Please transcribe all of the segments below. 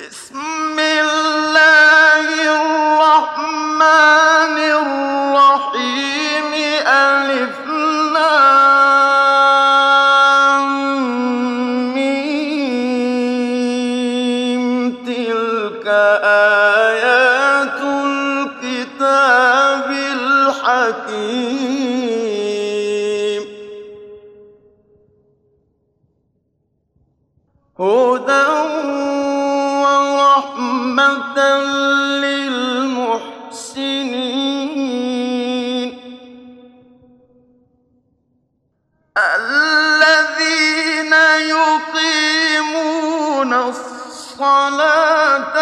this. Mm. الصلاة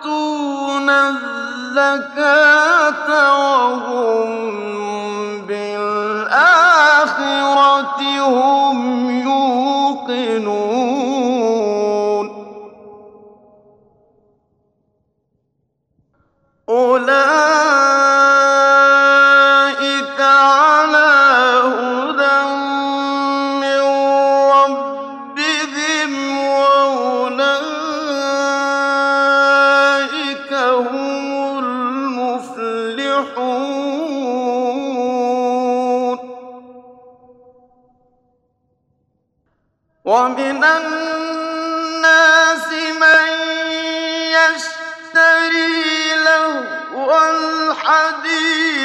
ويؤتون الزكاة وهم بالآخرة هم ومن الناس من يشتري له الحديث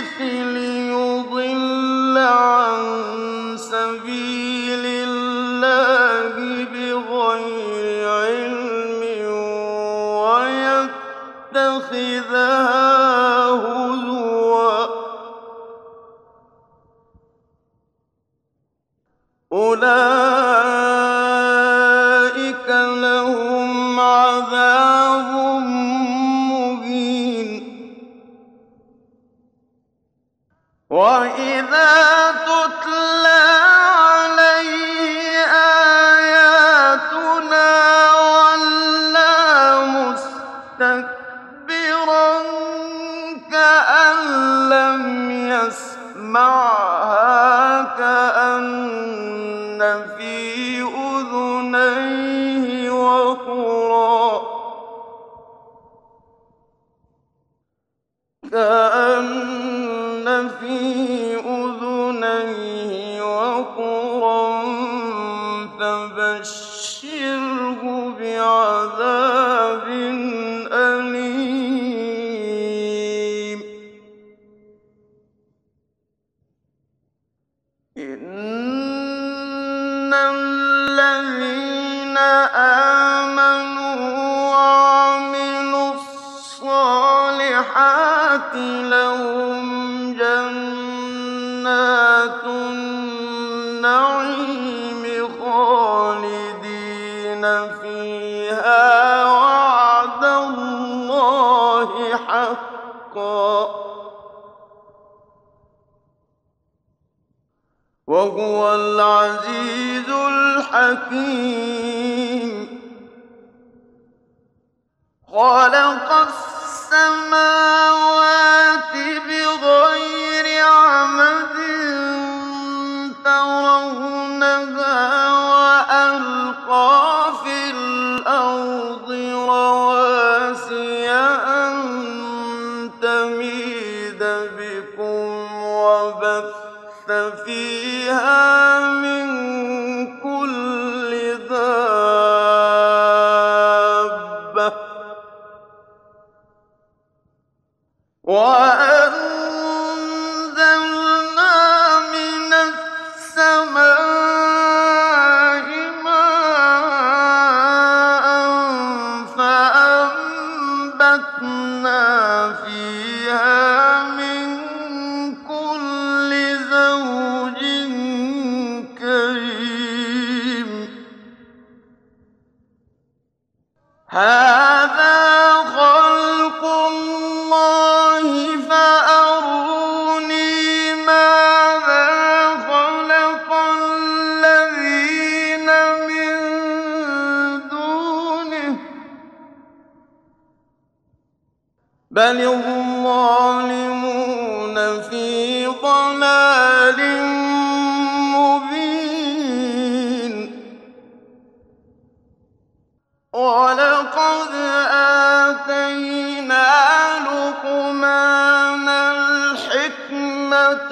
وإذا عذاب أليم. إن الذين آمنوا وعملوا الصالحات وهو العزيز الحكيم. قال الظالمون في ضلال مبين. ولقد آتينا لقمان الحكمة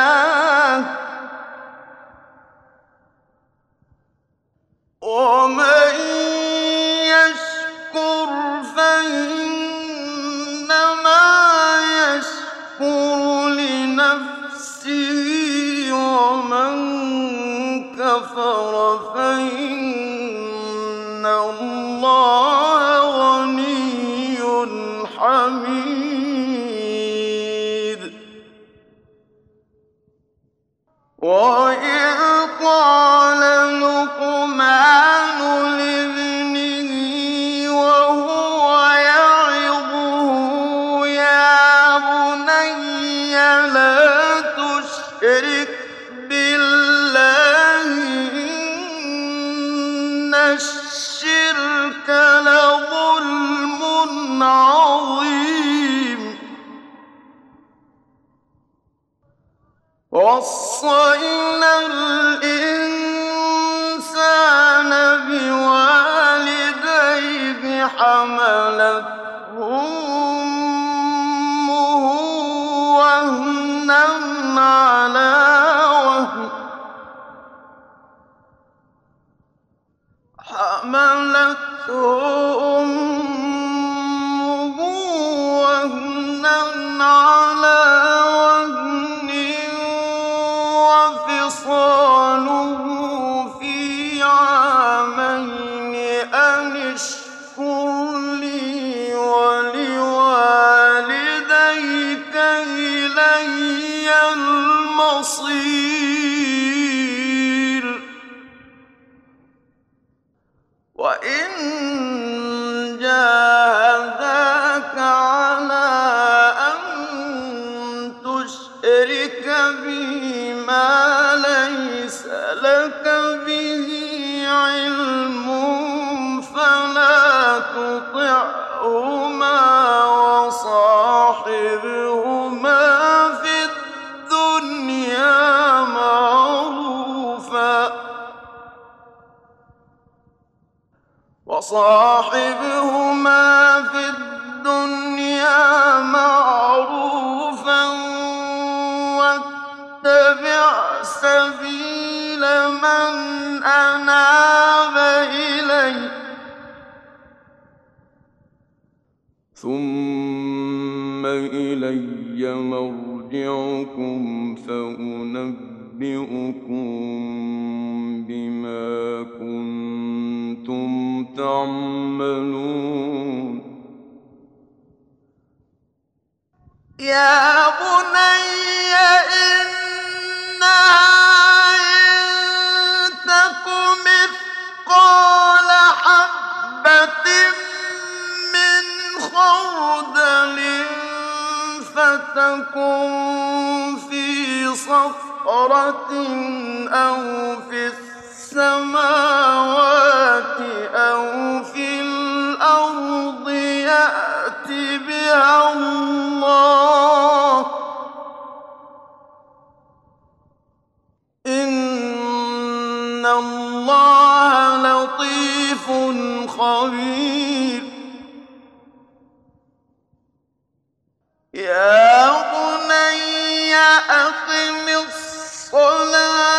كفر فإن الله ووصينا الإنسان وصاحبهما في الدنيا معروفا واتبع سبيل من أناب إلي ثم إلي مرجعكم فأنبئكم بما كنتم تعملون يا بني إنها إن تك مثقال حبة من خردل فتكن في صخرة أو أقم الصلاة.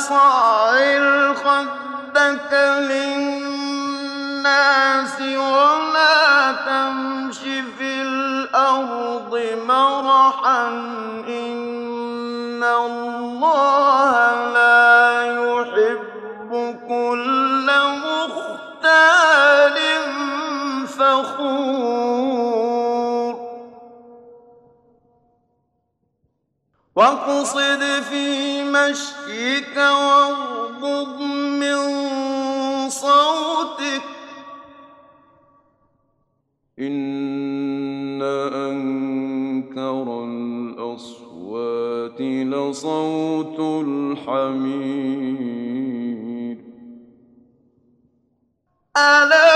صاع الخد واقصد في مشيك واغضب من صوتك. إن أنكر الأصوات لصوت الحمير. ألا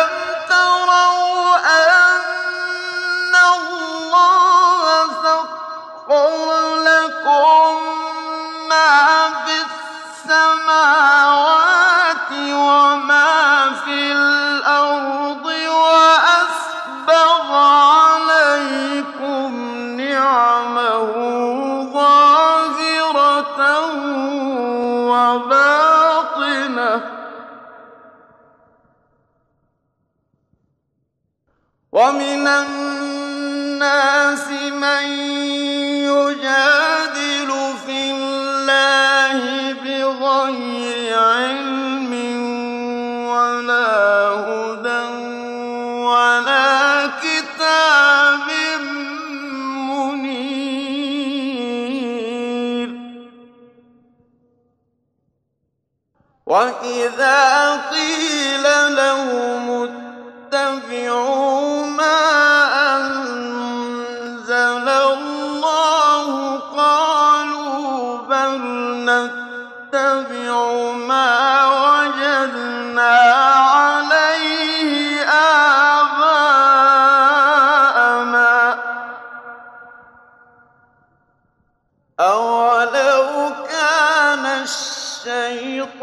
أولو كان الشيطان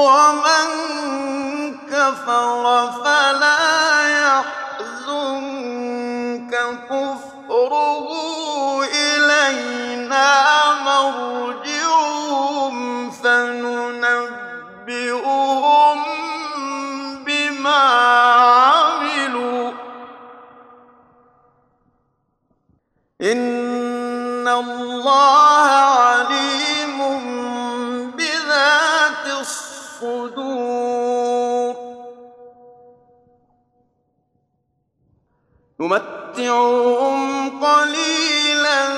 ومن كفر فإن نمتعهم قليلا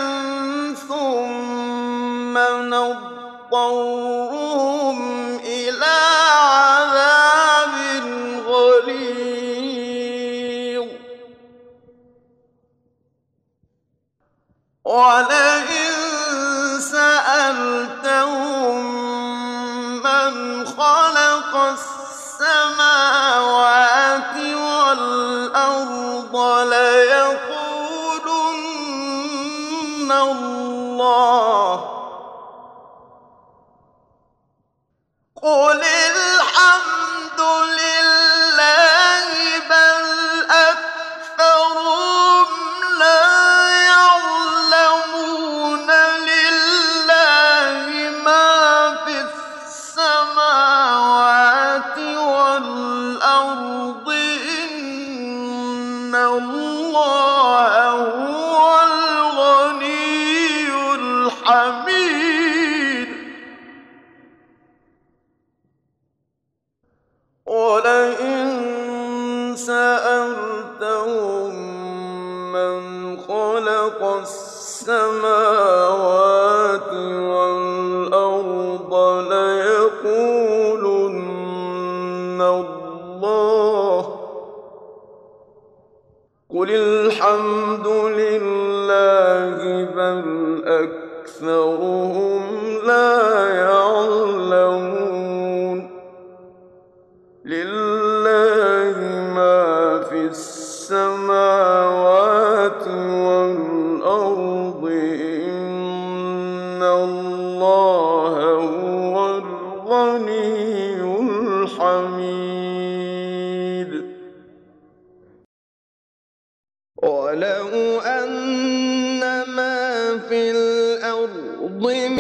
ثم نضطر I'm الحمد لله بل أكثرهم في الأرض من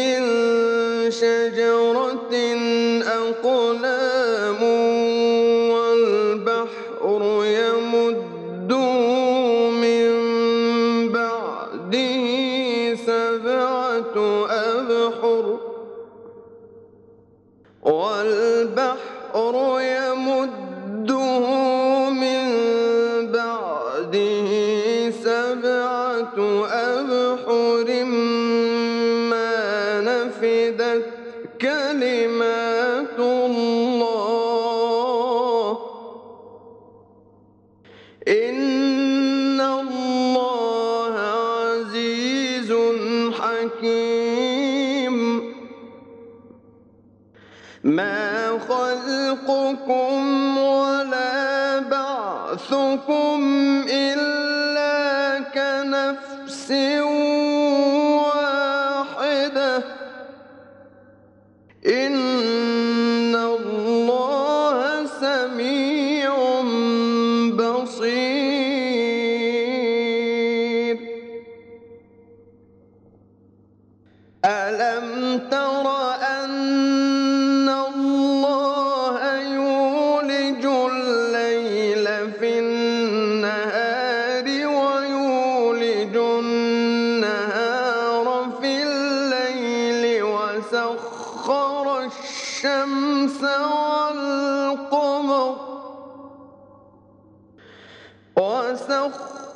إن الله عزيز حكيم. ما خلقكم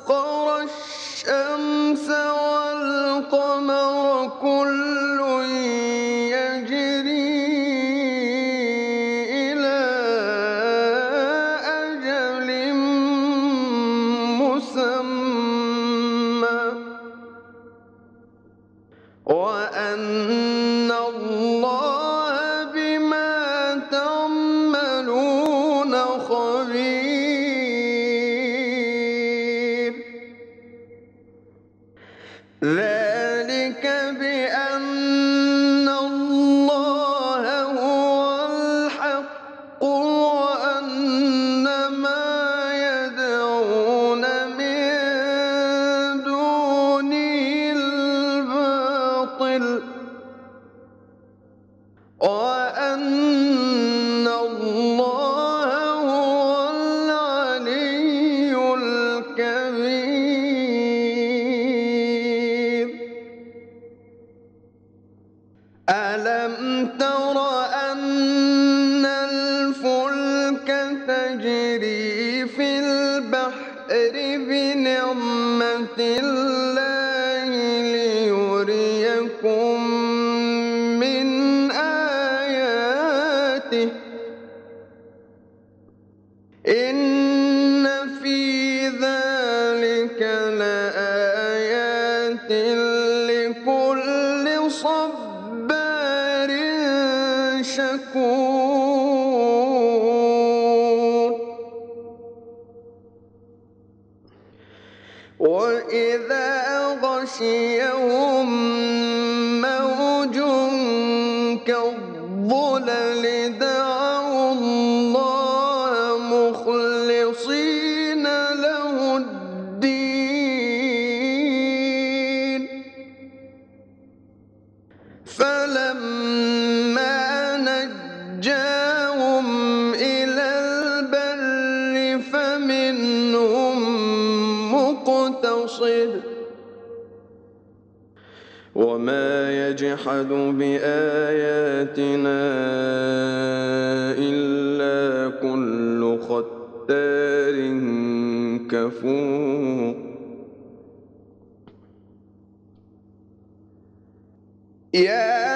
فقر الشيء ألم تر أن الفلك تجري في البحر بنعمة وإذا غشيهم يجحد بآياتنا إلا كل ختار كفور. يا